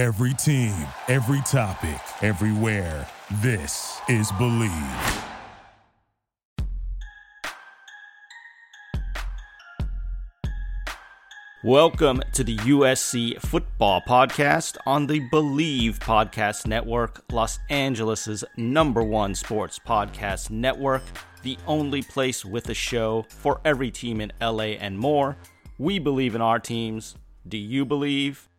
Every team, every topic, everywhere. This is Bleav. Welcome to the USC Football Podcast on the Bleav Podcast Network, Los Angeles' number one sports podcast network, the only place with a show for every team in LA and more. We believe in our teams. Do you believe?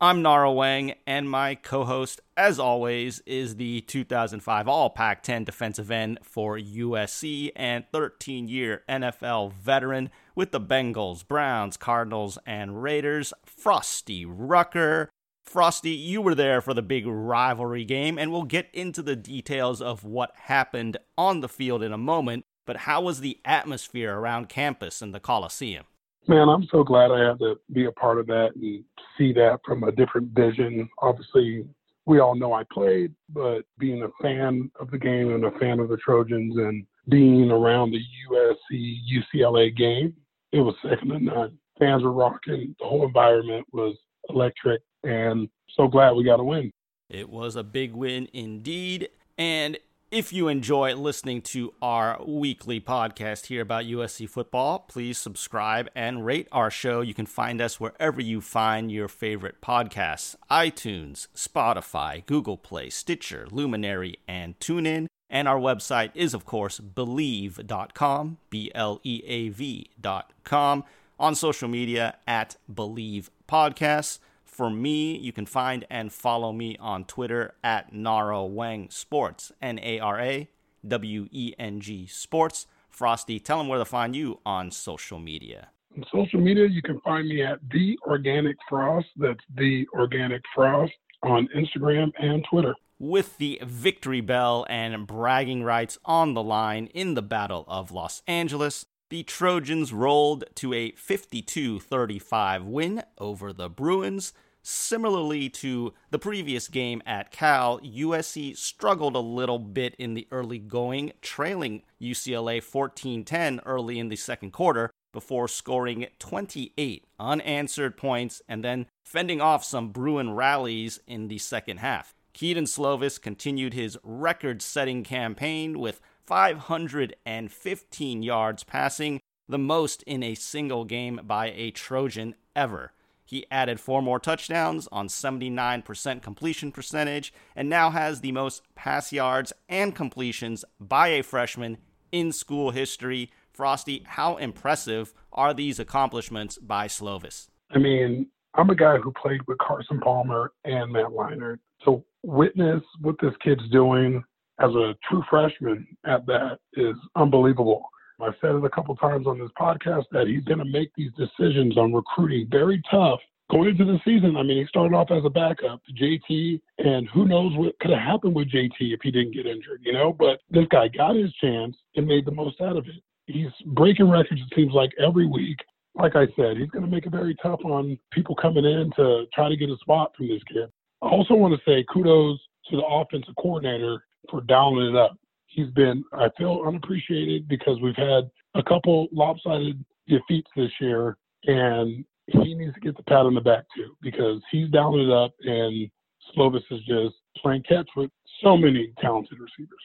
I'm Nara Weng, and my co host, as always, is the 2005 All Pac 10 defensive end for USC and 13 year NFL veteran with the Bengals, Browns, Cardinals, and Raiders, Frosty Rucker. Frosty, you were there for the big rivalry game, and we'll get into the details of what happened on the field in a moment. But how was the atmosphere around campus and the Coliseum? Man, I'm so glad I had to be a part of that and see that from a different vision. Obviously, we all know I played, but being a fan of the game and a fan of the Trojans and being around the USC UCLA game, it was second to none. Fans were rocking. The whole environment was electric, and so glad we got a win. It was a big win indeed. And if you enjoy listening to our weekly podcast here about USC football, please subscribe and rate our show. You can find us wherever you find your favorite podcasts iTunes, Spotify, Google Play, Stitcher, Luminary, and TuneIn. And our website is, of course, Bleav.com, B L E A V.com. On social media at Bleav Podcasts. For me, you can find and follow me on Twitter at Nara Weng Sports, N A R A W E N G Sports. Frosty, tell them where to find you on social media. On social media, you can find me at The Organic Frost. That's The Organic Frost on Instagram and Twitter. With the victory bell and bragging rights on the line in the Battle of Los Angeles, the Trojans rolled to a 52 35 win over the Bruins. Similarly to the previous game at Cal, USC struggled a little bit in the early going, trailing UCLA 14 10 early in the second quarter before scoring 28 unanswered points and then fending off some Bruin rallies in the second half. Kedon Slovis continued his record setting campaign with 515 yards passing, the most in a single game by a Trojan ever. He added four more touchdowns on 79% completion percentage and now has the most pass yards and completions by a freshman in school history. Frosty, how impressive are these accomplishments by Slovis? I mean, I'm a guy who played with Carson Palmer and Matt Leinart. So witness what this kid's doing as a true freshman at that is unbelievable. I've said it a couple times on this podcast that he's going to make these decisions on recruiting very tough going into the season. I mean, he started off as a backup to JT, and who knows what could have happened with JT if he didn't get injured, you know? But this guy got his chance and made the most out of it. He's breaking records, it seems like, every week. Like I said, he's going to make it very tough on people coming in to try to get a spot from this kid. I also want to say kudos to the offensive coordinator for dialing it up he's been, I feel, unappreciated because we've had a couple lopsided defeats this year, and he needs to get the pat on the back too because he's dialing it up, and Slovis is just playing catch with so many talented receivers.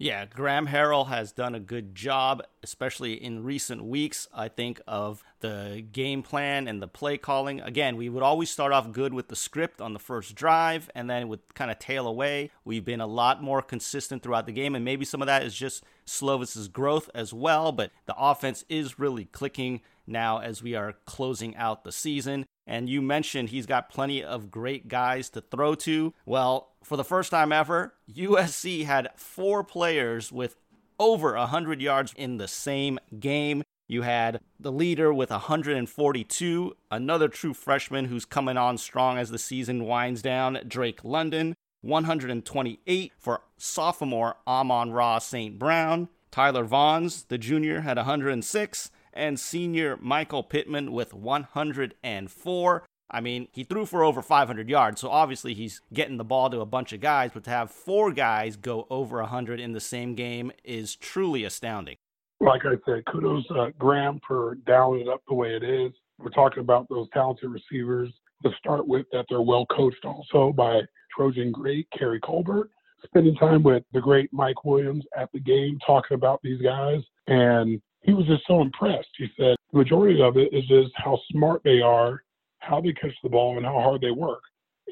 Yeah, Graham Harrell has done a good job, especially in recent weeks, I think, of the game plan and the play calling. Again, we would always start off good with the script on the first drive, and then it would kind of tail away. We've been a lot more consistent throughout the game, and maybe some of that is just Slovis's growth as well, but the offense is really clicking now as we are closing out the season. And you mentioned he's got plenty of great guys to throw to. Well, for the first time ever, USC had four players with over 100 yards in the same game. You had the leader with 142, another true freshman who's coming on strong as the season winds down, Drake London, 128 for sophomore Amon-Ra St. Brown. Tyler Vaughns, the junior, had 106, and senior Michael Pittman with 104. I mean, he threw for over 500 yards, so obviously he's getting the ball to a bunch of guys, but to have four guys go over 100 in the same game is truly astounding. Like I said, kudos uh, Graham for dialing it up the way it is. We're talking about those talented receivers. Let's start with that they're well coached also by Trojan great Keary Colbert. Spending time with the great Mike Williams at the game, talking about these guys, and he was just so impressed. He said the majority of it is just how smart they are, how they catch the ball, and how hard they work.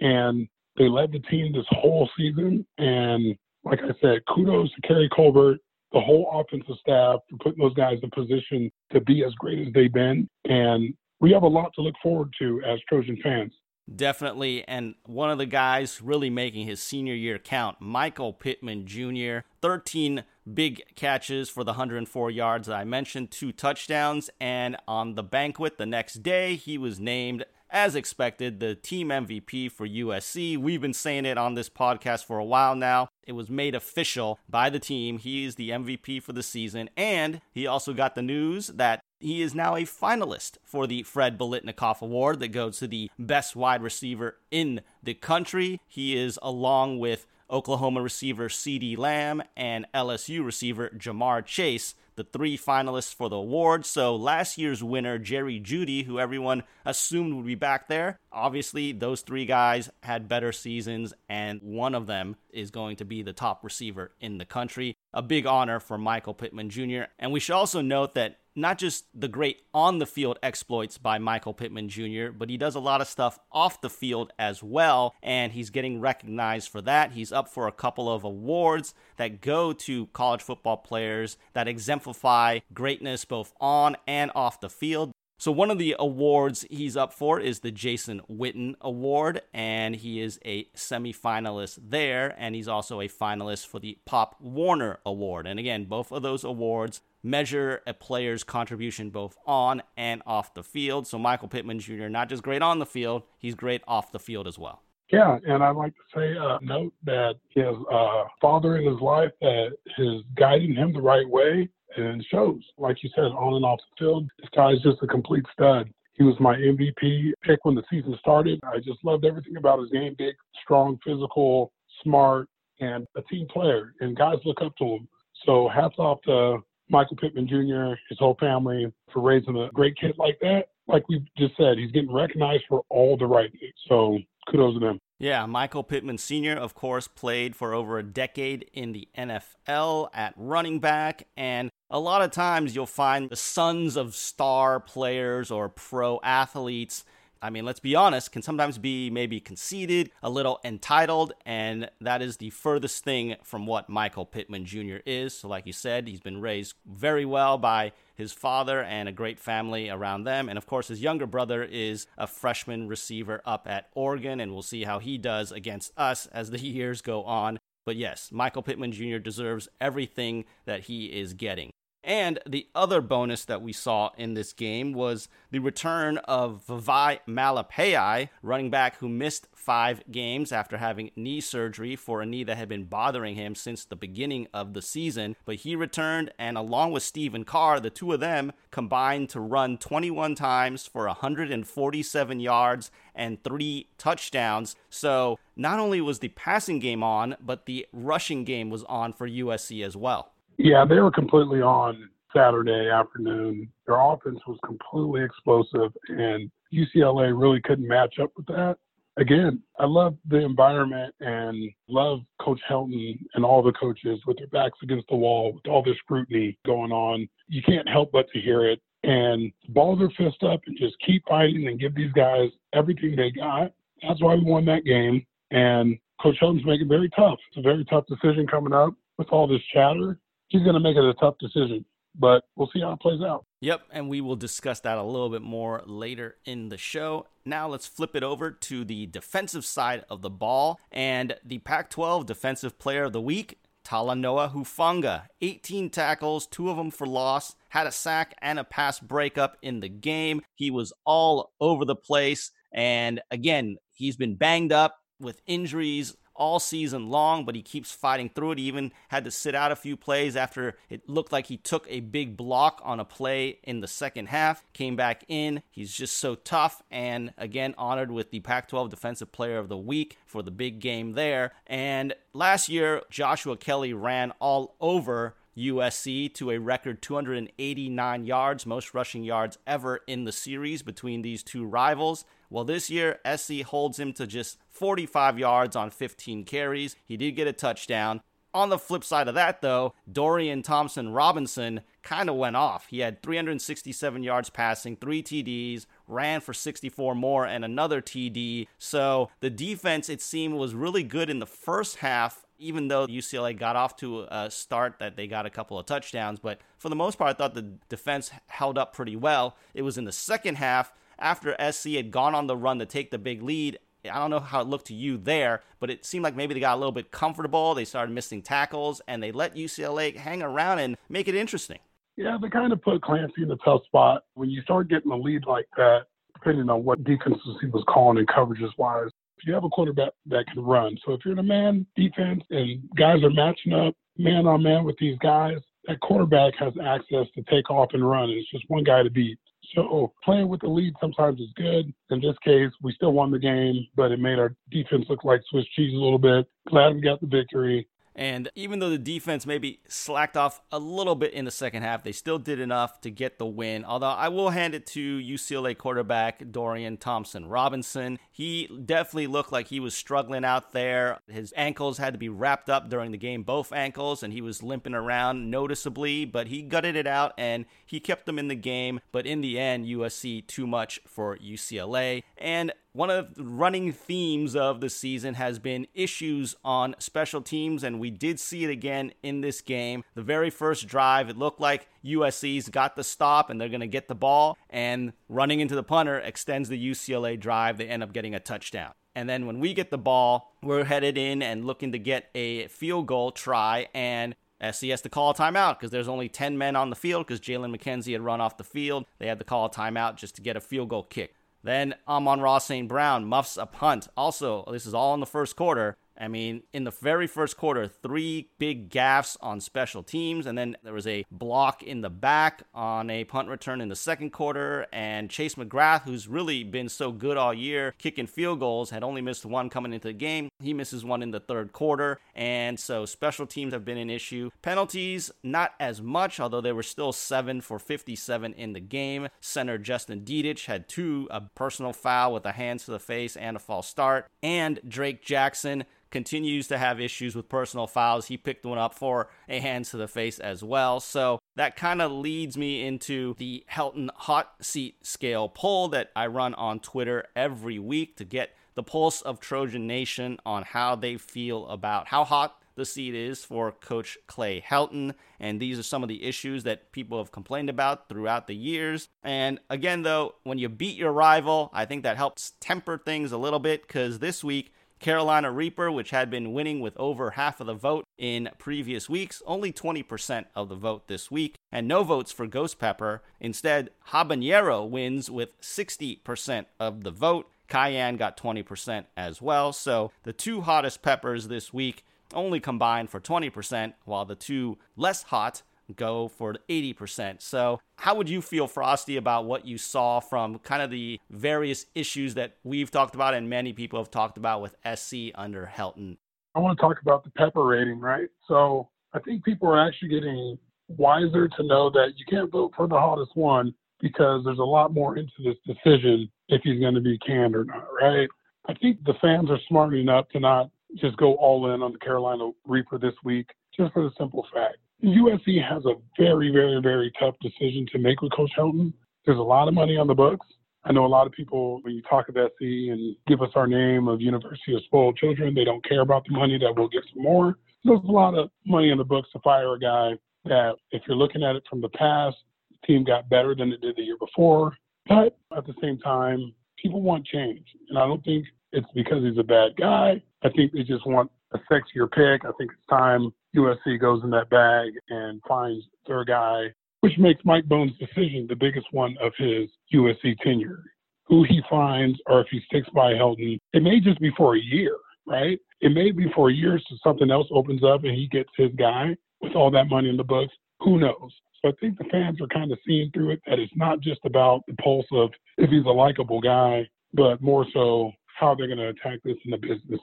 And they led the team this whole season. And like I said, kudos to Keary Colbert, the whole offensive staff for putting those guys in position to be as great as they've been. And we have a lot to look forward to as Trojan fans. Definitely. And one of the guys really making his senior year count, Michael Pittman Jr., 13 big catches for the 104 yards that I mentioned, two touchdowns. And on the banquet the next day, he was named as expected, the team MVP for USC. We've been saying it on this podcast for a while now. It was made official by the team. He is the MVP for the season. And he also got the news that he is now a finalist for the Fred Biletnikoff Award that goes to the best wide receiver in the country. He is along with Oklahoma receiver CeeDee Lamb and LSU receiver Ja'Marr Chase the three finalists for the award. So last year's winner, Jerry Jeudy, who everyone assumed would be back there, obviously those three guys had better seasons, and one of them is going to be the top receiver in the country. A big honor for Michael Pittman Jr. And we should also note that not just the great on the field exploits by Michael Pittman Jr., but he does a lot of stuff off the field as well, and he's getting recognized for that. He's up for a couple of awards that go to college football players that exemplify greatness both on and off the field. So, one of the awards he's up for is the Jason Witten Award, and he is a semifinalist there, and he's also a finalist for the Pop Warner Award. And again, both of those awards measure a player's contribution both on and off the field. So, Michael Pittman Jr., not just great on the field, he's great off the field as well. Yeah, and I'd like to say, uh, note that his uh, father in his life that is guiding him the right way and shows. Like you said, on and off the field, this guy's just a complete stud. He was my MVP pick when the season started. I just loved everything about his game big, strong, physical, smart, and a team player. And guys look up to him. So hats off to Michael Pittman Jr., his whole family for raising a great kid like that. Like we just said, he's getting recognized for all the right things. So kudos to them. Yeah, Michael Pittman Sr., of course, played for over a decade in the NFL at running back. And a lot of times you'll find the sons of star players or pro athletes I mean, let's be honest, can sometimes be maybe conceited, a little entitled, and that is the furthest thing from what Michael Pittman Jr. is. So, like you said, he's been raised very well by his father and a great family around them. And of course, his younger brother is a freshman receiver up at Oregon, and we'll see how he does against us as the years go on. But yes, Michael Pittman Jr. deserves everything that he is getting. And the other bonus that we saw in this game was the return of Vavae Malepeai, running back who missed five games after having knee surgery for a knee that had been bothering him since the beginning of the season. But he returned, and along with Stephen Carr, the two of them combined to run 21 times for 147 yards and three touchdowns. So not only was the passing game on, but the rushing game was on for USC as well. Yeah, they were completely on Saturday afternoon. Their offense was completely explosive, and UCLA really couldn't match up with that. Again, I love the environment and love Coach Helton and all the coaches with their backs against the wall, with all this scrutiny going on. You can't help but to hear it. And balls are fist up and just keep fighting and give these guys everything they got. That's why we won that game. And Coach Helton's making it very tough. It's a very tough decision coming up with all this chatter he's going to make it a tough decision, but we'll see how it plays out. Yep, and we will discuss that a little bit more later in the show. Now let's flip it over to the defensive side of the ball and the Pac 12 Defensive Player of the Week. Talanoa Hufanga, 18 tackles, two of them for loss, had a sack and a pass breakup in the game. He was all over the place. And again, he's been banged up with injuries all season long, but he keeps fighting through it. He even had to sit out a few plays after it looked like he took a big block on a play in the second half, came back in. He's just so tough and again honored with the Pac 12 Defensive Player of the Week for the big game there. And last year, Joshua Kelley ran all over USC to a record 289 yards, most rushing yards ever in the series between these two rivals. Well, this year, SC holds him to just 45 yards on 15 carries. He did get a touchdown. On the flip side of that, though, Dorian Thompson Robinson kind of went off. He had 367 yards passing, three TDs, ran for 64 more, and another TD. So the defense, it seemed, was really good in the first half, even though UCLA got off to a start that they got a couple of touchdowns. But for the most part, I thought the defense held up pretty well. It was in the second half after SC had gone on the run to take the big lead I don't know how it looked to you there, but it seemed like maybe they got a little bit comfortable. They started missing tackles, and they let UCLA hang around and make it interesting. Yeah, they kind of put Clancy in a tough spot. When you start getting a lead like that, depending on what defenses he was calling and coverages wise, you have a quarterback that can run. So if you're in a man defense and guys are matching up man on man with these guys, that quarterback has access to take off and run. And it's just one guy to beat. So playing with the lead sometimes is good. In this case, we still won the game, but it made our defense look like Swiss cheese a little bit. Glad we got the victory. And even though the defense maybe slacked off a little bit in the second half, they still did enough to get the win. Although I will hand it to UCLA quarterback Dorian Thompson Robinson. He definitely looked like he was struggling out there. His ankles had to be wrapped up during the game, both ankles, and he was limping around noticeably, but he gutted it out and he kept them in the game. But in the end, USC too much for UCLA. And one of the running themes of the season has been issues on special teams, and we did see it again in this game. The very first drive, it looked like USC's got the stop and they're going to get the ball, and running into the punter extends the UCLA drive. They end up getting a touchdown. And then when we get the ball, we're headed in and looking to get a field goal try, and SC has to call a timeout because there's only 10 men on the field because Jalen McKenzie had run off the field. They had to call a timeout just to get a field goal kick. Then Amon-Ra St. Brown muffs a punt. Also, this is all in the first quarter. I mean, in the very first quarter, three big gaffes on special teams, and then there was a block in the back on a punt return in the second quarter. And Chase McGrath, who's really been so good all year, kicking field goals, had only missed one coming into the game. He misses one in the third quarter, and so special teams have been an issue. Penalties, not as much, although they were still seven for 57 in the game. Center Justin Dedich had two a personal foul with a hands to the face and a false start, and Drake Jackson continues to have issues with personal fouls. He picked one up for a hands to the face as well. So that kind of leads me into the Helton hot seat scale poll that I run on Twitter every week to get the pulse of Trojan Nation on how they feel about how hot the seat is for Coach Clay Helton. And these are some of the issues that people have complained about throughout the years. And again, though, when you beat your rival, I think that helps temper things a little bit because this week Carolina Reaper, which had been winning with over half of the vote in previous weeks, only 20% of the vote this week, and no votes for Ghost Pepper. Instead, Habanero wins with 60% of the vote. Cayenne got 20% as well. So the two hottest peppers this week only combined for 20%, while the two less hot go for 80%. So, how would you feel, Frosty, about what you saw from kind of the various issues that we've talked about and many people have talked about with SC under Helton? I want to talk about the pepper rating, right? So, I think people are actually getting wiser to know that you can't vote for the hottest one because there's a lot more into this decision if he's going to be canned or not, right? I think the fans are smart enough to not just go all in on the Carolina Reaper this week, just for the simple fact USC has a very, very, very tough decision to make with Coach Helton. There's a lot of money on the books. I know a lot of people, when you talk of SC and give us our name of University of Spoiled Children, they don't care about the money that we'll get some more. There's a lot of money in the books to fire a guy that, if you're looking at it from the past, the team got better than it did the year before. But at the same time, people want change. And I don't think it's because he's a bad guy. I think they just want a sexier pick. I think it's time USC goes in that bag and finds their guy, which makes Mike Bohn's decision the biggest one of his USC tenure. Who he finds, or if he sticks by Helton, it may just be for a year, right? It may be for a year so something else opens up and he gets his guy with all that money in the books. Who knows? So I think the fans are kind of seeing through it that it's not just about the pulse of if he's a likable guy, but more so how they're going to attack this in the business.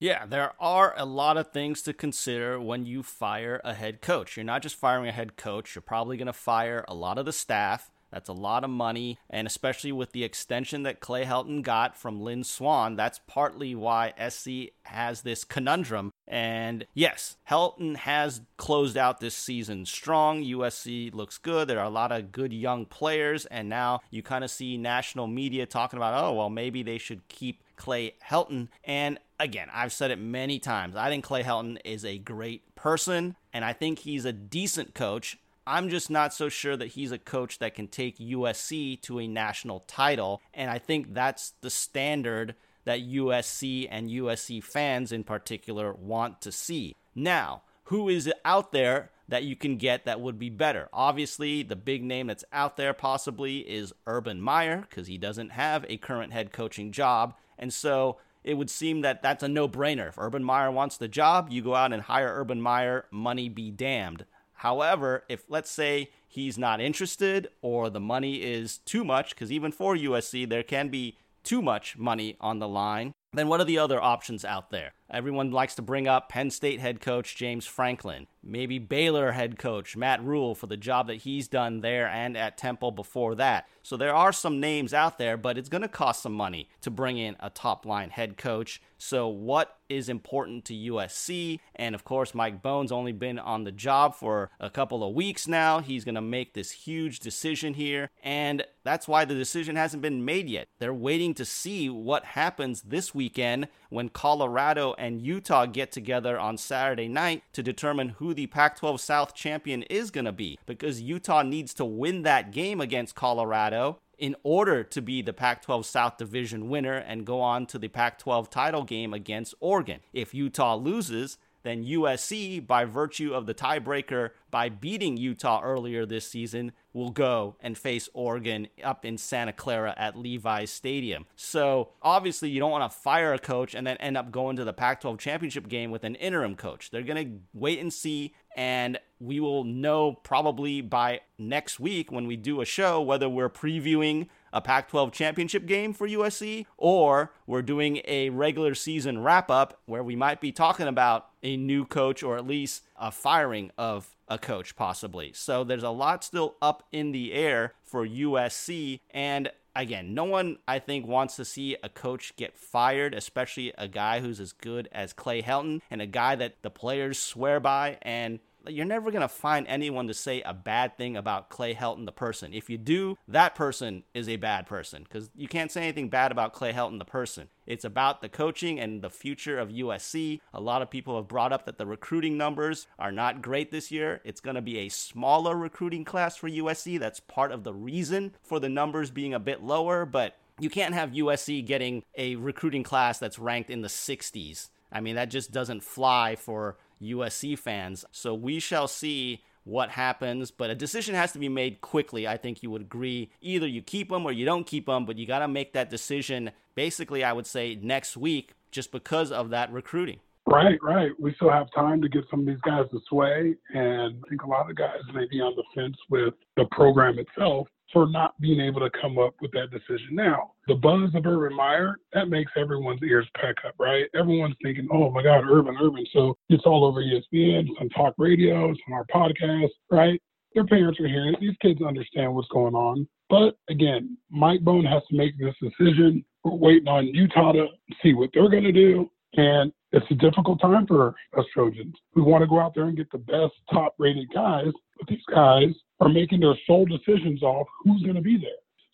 Yeah, there are a lot of things to consider when you fire a head coach. You're not just firing a head coach, you're probably going to fire a lot of the staff. That's a lot of money, and especially with the extension that Clay Helton got from Lynn Swann, that's partly why SC has this conundrum. And yes, Helton has closed out this season strong. USC looks good. There are a lot of good young players, and now you kind of see national media talking about, oh, well, maybe they should keep Clay Helton. And again, I've said it many times. I think Clay Helton is a great person, and I think he's a decent coach. I'm just not so sure that he's a coach that can take USC to a national title. And I think that's the standard that USC and USC fans in particular want to see. Now, who is out there that you can get that would be better? Obviously, the big name that's out there possibly is Urban Meyer because he doesn't have a current head coaching job. And so it would seem that that's a no brainer. If Urban Meyer wants the job, you go out and hire Urban Meyer, money be damned. However, if let's say he's not interested or the money is too much, because even for USC, there can be too much money on the line, then what are the other options out there? Everyone likes to bring up Penn State head coach James Franklin, maybe Baylor head coach Matt Rhule for the job that he's done there and at Temple before that. So there are some names out there, but it's going to cost some money to bring in a top line head coach. So, what is important to USC? And of course, Mike Bohn's only been on the job for a couple of weeks now. He's going to make this huge decision here. And that's why the decision hasn't been made yet. They're waiting to see what happens this weekend when Colorado and Utah get together on Saturday night to determine who the Pac 12 South champion is going to be. Because Utah needs to win that game against Colorado in order to be the Pac 12 South Division winner and go on to the Pac 12 title game against Oregon. If Utah loses, then USC, by virtue of the tiebreaker by beating Utah earlier this season, will go and face Oregon up in Santa Clara at Levi's Stadium. So obviously, you don't want to fire a coach and then end up going to the Pac 12 championship game with an interim coach. They're going to wait and see. And we will know probably by next week when we do a show whether we're previewing a Pac 12 championship game for USC, or we're doing a regular season wrap up where we might be talking about a new coach or at least a firing of a coach, possibly. So there's a lot still up in the air for USC. And again, no one, I think, wants to see a coach get fired, especially a guy who's as good as Clay Helton and a guy that the players swear by. And you're never going to find anyone to say a bad thing about Clay Helton, the person. If you do, that person is a bad person because you can't say anything bad about Clay Helton, the person. It's about the coaching and the future of USC. A lot of people have brought up that the recruiting numbers are not great this year. It's going to be a smaller recruiting class for USC. That's part of the reason for the numbers being a bit lower, but you can't have USC getting a recruiting class that's ranked in the 60s. I mean, that just doesn't fly for USC fans. So we shall see what happens, but a decision has to be made quickly. I think you would agree. Either you keep them or you don't keep them, but you got to make that decision basically, I would say, next week just because of that recruiting. Right, right. We still have time to get some of these guys to sway. And I think a lot of guys may be on the fence with the program itself for not being able to come up with that decision now. The buzz of Urban Meyer, that makes everyone's ears pack up, right? Everyone's thinking, oh my God, Urban, Urban. So it's all over ESPN, on talk radio, it's on our podcast, right? Their parents are hearing it. These kids understand what's going on. But again, Mike Bohn has to make this decision. We're waiting on Utah to see what they're going to do. And it's a difficult time for us Trojans. We want to go out there and get the best top rated guys, but these guys are making their sole decisions off who's going to be there.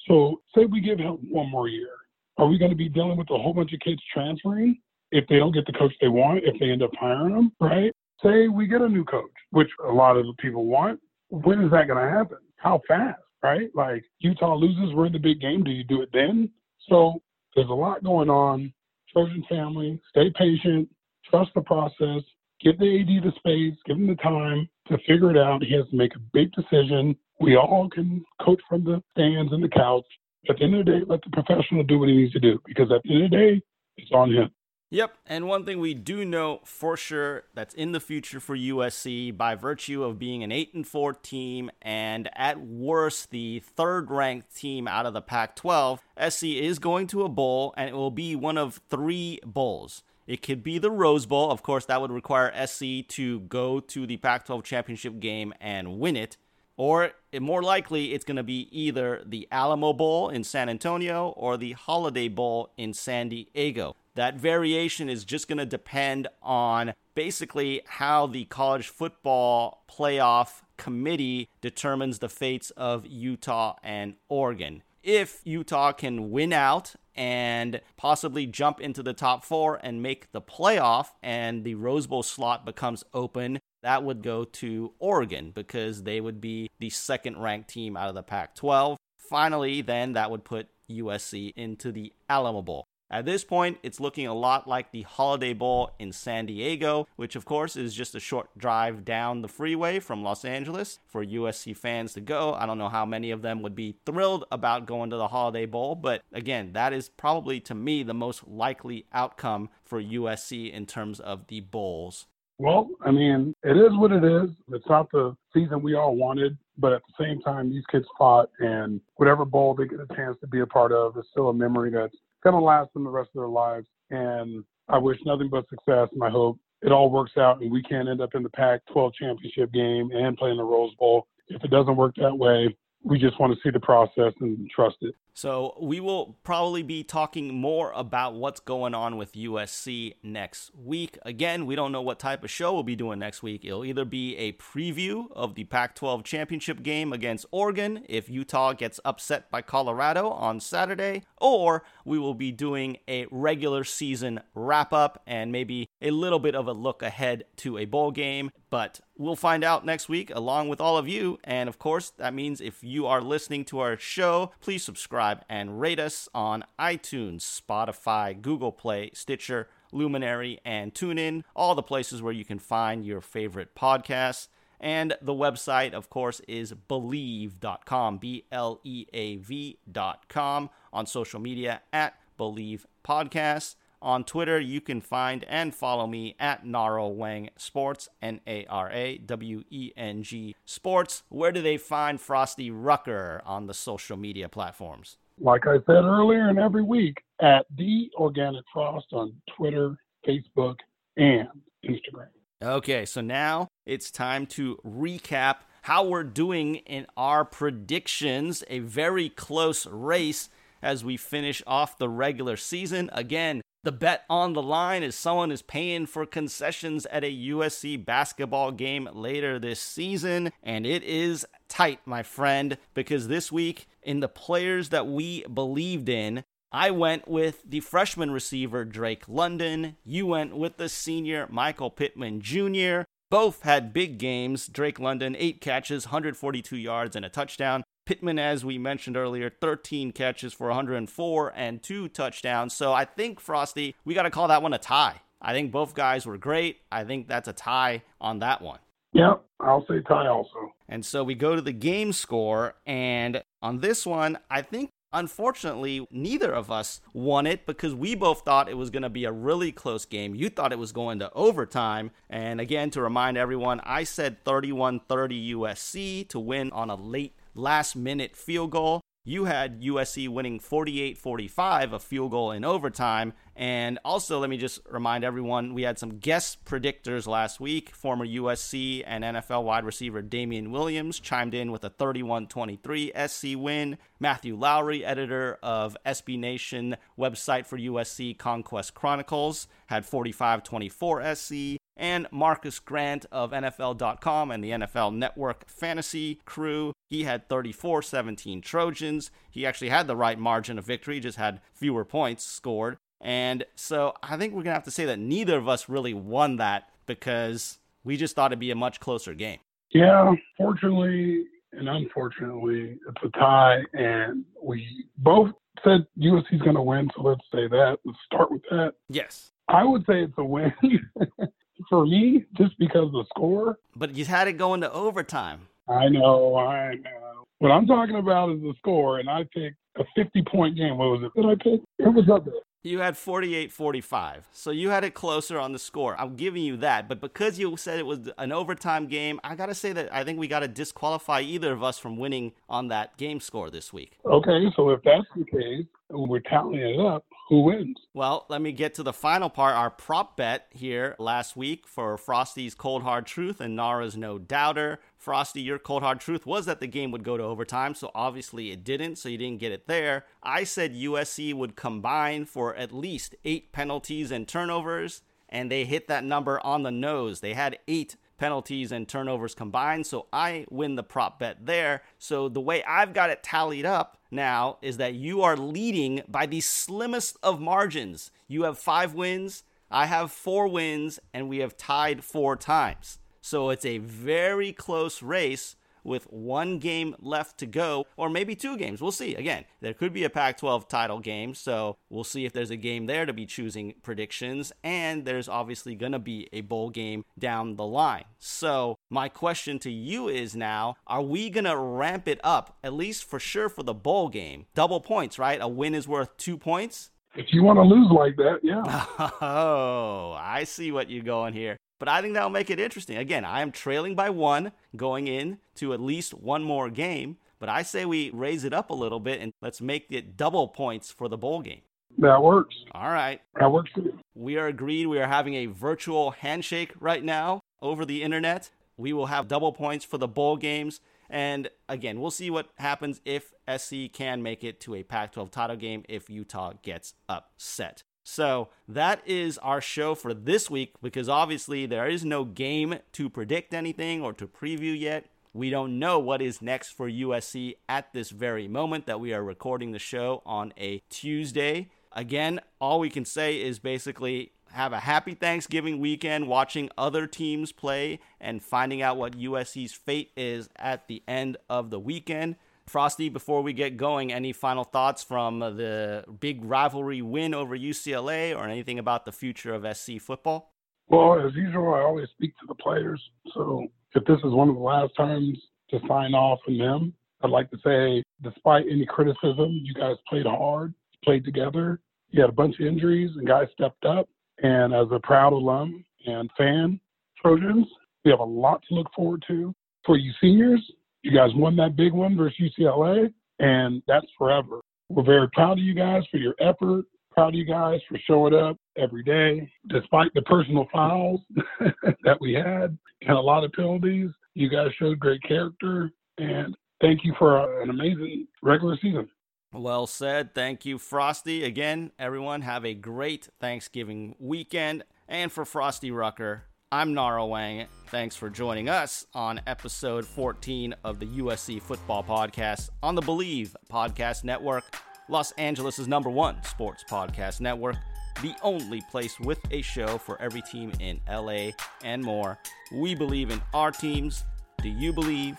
So, say we give him one more year. Are we going to be dealing with a whole bunch of kids transferring if they don't get the coach they want, if they end up hiring them, right? Say we get a new coach, which a lot of the people want. When is that going to happen? How fast, right? Like Utah loses, we're in the big game. Do you do it then? So, there's a lot going on. Trojan family, stay patient, trust the process, give the AD the space, give them the time to figure it out. He has to make a big decision. We all can coach from the stands and the couch. At the end of the day, let the professional do what he needs to do because at the end of the day, it's on him. Yep, and one thing we do know for sure that's in the future for USC by virtue of being an 8 and 4 team and at worst the third ranked team out of the Pac-12, SC is going to a bowl and it will be one of 3 bowls. It could be the Rose Bowl. Of course, that would require SC to go to the Pac 12 championship game and win it. Or more likely, it's going to be either the Alamo Bowl in San Antonio or the Holiday Bowl in San Diego. That variation is just going to depend on basically how the college football playoff committee determines the fates of Utah and Oregon. If Utah can win out and possibly jump into the top four and make the playoff, and the Rose Bowl slot becomes open, that would go to Oregon because they would be the second ranked team out of the Pac 12. Finally, then that would put USC into the Alamo Bowl. At this point, it's looking a lot like the Holiday Bowl in San Diego, which of course is just a short drive down the freeway from Los Angeles for USC fans to go. I don't know how many of them would be thrilled about going to the Holiday Bowl, but again, that is probably to me the most likely outcome for USC in terms of the bowls. Well, I mean, it is what it is. It's not the season we all wanted, but at the same time, these kids fought, and whatever bowl they get a chance to be a part of is still a memory that's going to last them the rest of their lives. And I wish nothing but success. And I hope it all works out and we can end up in the Pac 12 championship game and playing the Rose Bowl. If it doesn't work that way, we just want to see the process and trust it. So we will probably be talking more about what's going on with USC next week. Again, we don't know what type of show we'll be doing next week. It'll either be a preview of the Pac 12 championship game against Oregon if Utah gets upset by Colorado on Saturday, or we will be doing a regular season wrap up and maybe a little bit of a look ahead to a bowl game. But we'll find out next week along with all of you. And of course, that means if you are listening to our show, please subscribe subscribe and rate us on iTunes, Spotify, Google Play, Stitcher, Luminary, and TuneIn, all the places where you can find your favorite podcasts. And the website, of course, is bleav.com, B L E A V.com, on social media at Bleav Podcasts. On Twitter, you can find and follow me at Nara Weng Sports, N A R A W E N G Sports. Where do they find Frosty Rucker on the social media platforms? Like I said earlier, and every week at The Organic Frost on Twitter, Facebook, and Instagram. Okay, so now it's time to recap how we're doing in our predictions. A very close race as we finish off the regular season. Again, the bet on the line is someone is paying for concessions at a USC basketball game later this season, and it is tight, my friend, because this week, in the players that we believed in, I went with the freshman receiver Drake London. You went with the senior Michael Pittman Jr. Both had big games. Drake London, eight catches, 142 yards, and a touchdown. Pittman, as we mentioned earlier, 13 catches for 104 and two touchdowns. So I think, Frosty, we got to call that one a tie. I think both guys were great. I think that's a tie on that one. Yeah, I'll say tie also. And so we go to the game score. And on this one, I think Unfortunately, neither of us won it because we both thought it was going to be a really close game. You thought it was going to overtime. And again, to remind everyone, I said 31 30 USC to win on a late last minute field goal. You had USC winning 48 45, a field goal in overtime. And also, let me just remind everyone we had some guest predictors last week. Former USC and NFL wide receiver Damian Williams chimed in with a 31 23 SC win. Matthew Lowry, editor of SB Nation website for USC Conquest Chronicles, had 45 24 SC and Marcus Grant of NFL.com and the NFL Network Fantasy crew. He had 34 17 Trojans. He actually had the right margin of victory, just had fewer points scored. And so I think we're going to have to say that neither of us really won that because we just thought it'd be a much closer game. Yeah, fortunately and unfortunately, it's a tie, and we both said USC's going to win, so let's say that. Let's start with that. Yes. I would say it's a win. for me just because of the score. But you had it going to overtime. I know, I know. What I'm talking about is the score, and I picked a 50 point game. What was it that I picked? It was up there. You had 48 45. So you had it closer on the score. I'm giving you that. But because you said it was an overtime game, I got to say that I think we got to disqualify either of us from winning on that game score this week. Okay, so if that's the case, we're tallying it up who wins? Well, let me get to the final part. Our prop bet here last week for Frosty's Cold Hard Truth and Nara's No Doubter. Frosty, your cold hard truth was that the game would go to overtime, so obviously it didn't, so you didn't get it there. I said USC would combine for at least eight penalties and turnovers, and they hit that number on the nose. They had eight penalties and turnovers combined. So I win the prop bet there. So the way I've got it tallied up now is that you are leading by the slimmest of margins. You have five wins, I have four wins, and we have tied four times. So it's a very close race with one game left to go, or maybe two games. We'll see. Again, there could be a Pac 12 title game, so we'll see if there's a game there to be choosing predictions. And there's obviously going to be a bowl game down the line. So, my question to you is now are we going to ramp it up, at least for sure for the bowl game? Double points, right? A win is worth two points. If you want to lose like that, yeah. Oh, I see what you're going here but I think that'll make it interesting. Again, I am trailing by one going in to at least one more game, but I say we raise it up a little bit and let's make it double points for the bowl game. That works. All right. That works too. We are agreed. We are having a virtual handshake right now over the internet. We will have double points for the bowl games. And again, we'll see what happens if SC can make it to a Pac 12 title game if Utah gets upset. So that is our show for this week because obviously there is no game to predict anything or to preview yet. We don't know what is next for USC at this very moment that we are recording the show on a Tuesday. Again, all we can say is basically have a happy Thanksgiving weekend watching other teams play and finding out what USC's fate is at the end of the weekend. Frosty, before we get going, any final thoughts from uh, the big rivalry win over UCLA or anything about the future of SC football? Well, as usual, I always speak to the players. So if this is one of the last times to sign off from them, I'd like to say, despite any criticism, you guys played hard, played together. You had a bunch of injuries, and guys stepped up. And as a proud alum and fan, Trojans, we have a lot to look forward to. For you seniors, you guys won that big one versus UCLA, and that's forever. We're very proud of you guys for your effort. Proud of you guys for showing up every day, despite the personal fouls that we had and a lot of penalties. You guys showed great character, and thank you for uh, an amazing regular season. Well said. Thank you, Frosty. Again, everyone, have a great Thanksgiving weekend. And for Frosty Rucker, I'm Nara Weng. Thanks for joining us on episode 14 of the USC Football Podcast on the Bleav Podcast Network, Los Angeles' number one sports podcast network, the only place with a show for every team in LA and more. We believe in our teams. Do you believe?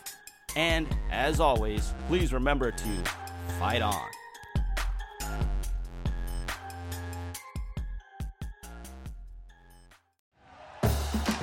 And as always, please remember to fight on.